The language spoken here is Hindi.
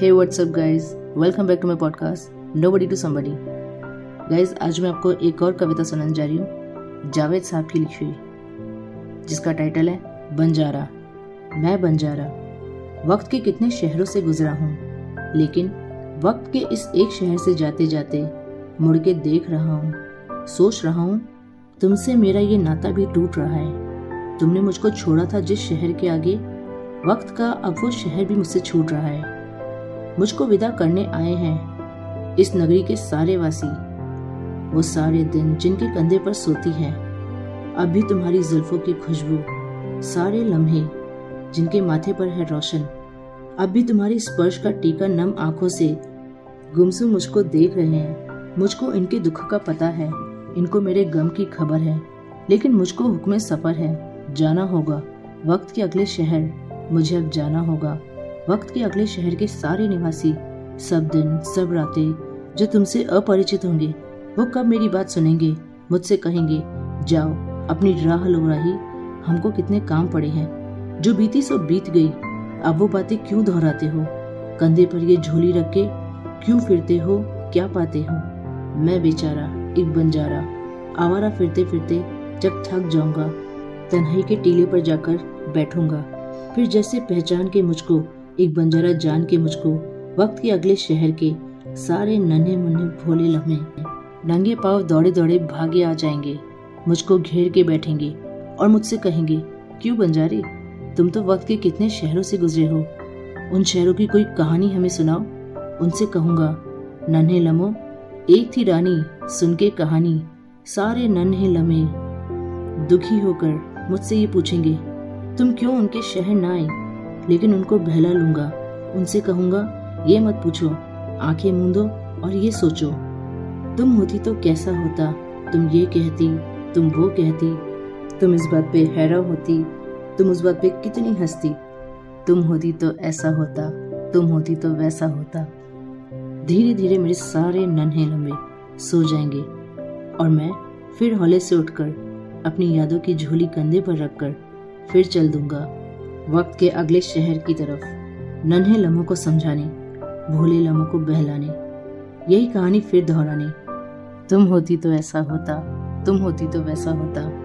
Hey WhatsApp guys welcome back to my podcast nobody to somebody guys आज मैं आपको एक और कविता सुनाने जा रही हूँ, जावेद साहब की लिखी हुई, जिसका टाइटल है, बंजारा। मैं बंजारा। वक्त के कितने शहरों से गुजरा हूँ, लेकिन वक्त के इस एक शहर से जाते जाते मुड़ के देख रहा हूँ, सोच रहा हूँ, तुमसे मेरा ये नाता भी टूट रहा है। तुमने मुझको छोड़ा था जिस शहर के आगे, वक्त का अब वो शहर भी मुझसे छूट रहा है। मुझको विदा करने आए हैं। इस नगरी के सारे वासी, वो सारे दिन जिनके कंधे पर सोती है, अब भी तुम्हारी जुल्फों की खुशबू, सारे लम्हे जिनके माथे पर है रोशन, अब भी तुम्हारी स्पर्श का टीका नम आँखों से गुमसुम मुझको देख रहे हैं। मुझको इनके दुख का पता है, इनको मेरे गम की खबर है, लेकिन मुझको हुक्म सफ़र है, जाना होगा, वक्त के अगले शहर मुझे अब जाना होगा। वक्त के अगले शहर के सारे निवासी, सब दिन, सब रातें, जो तुमसे अपरिचित होंगे, वो कब मेरी बात सुनेंगे, मुझसे कहेंगे, जाओ, अपनी राह लो राही हमको कितने काम पड़े हैं। जो बीती सो बीत गई, अब वो बातें क्यों दोहराते हो? कंधे पर ये झोली रख के क्यों फिरते हो? क्या पाते हो? मैं बेचारा, एक बंजारा, आवारा फिरते फिरते जब थक जाऊँगा, तन्हाई के टीले पर जाकर बैठूँगा, फिर जैसे पहचान के मुझको एक बंजारा जान के मुझको वक्त के अगले शहर के सारे नन्हे मुन्ने भोले लम्हे। नंगे पाव दौड़े दौड़े भागे आ जाएँगे। मुझको घेर के बैठेंगे और मुझसे कहेंगे, क्यों बंजारी? तुम तो वक्त के कितने शहरों से गुजरे हो। उन शहरों की कोई कहानी हमें सुनाओ। उनसे कहूँगा, नन्हे लम्हो, एक थी रानी सुन के कहानी। सारे नन्हे लम्हे दुखी होकर मुझसे ये पूछेंगे, तुम क्यों उनके शहर ना आए? लेकिन उनको बहला लूँगा। उनसे कहूँगा, ये मत पूछो, आँखें मूंदो और ये सोचो। तुम होती तो कैसा होता? तुम ये कहती, तुम वो कहती। तुम इस बात पे हैरान होती, तुम उस बात पे कितनी हंसती। तुम होती तो ऐसा होता, तुम होती तो वैसा होता। धीरे धीरे मेरे सारे नन्हे लम्बे सो जाएँगे और मैं फिर हौले से उठकर अपनी यादों की झोली कंधे पर रखकर फिर चल दूँगा। वक्त के अगले शहर की तरफ़। नन्हे लम्हों को समझाने, भोले लम्हों को बहलाने, यही कहानी फिर दोहराने। तुम होती तो ऐसा होता, तुम होती तो वैसा होता।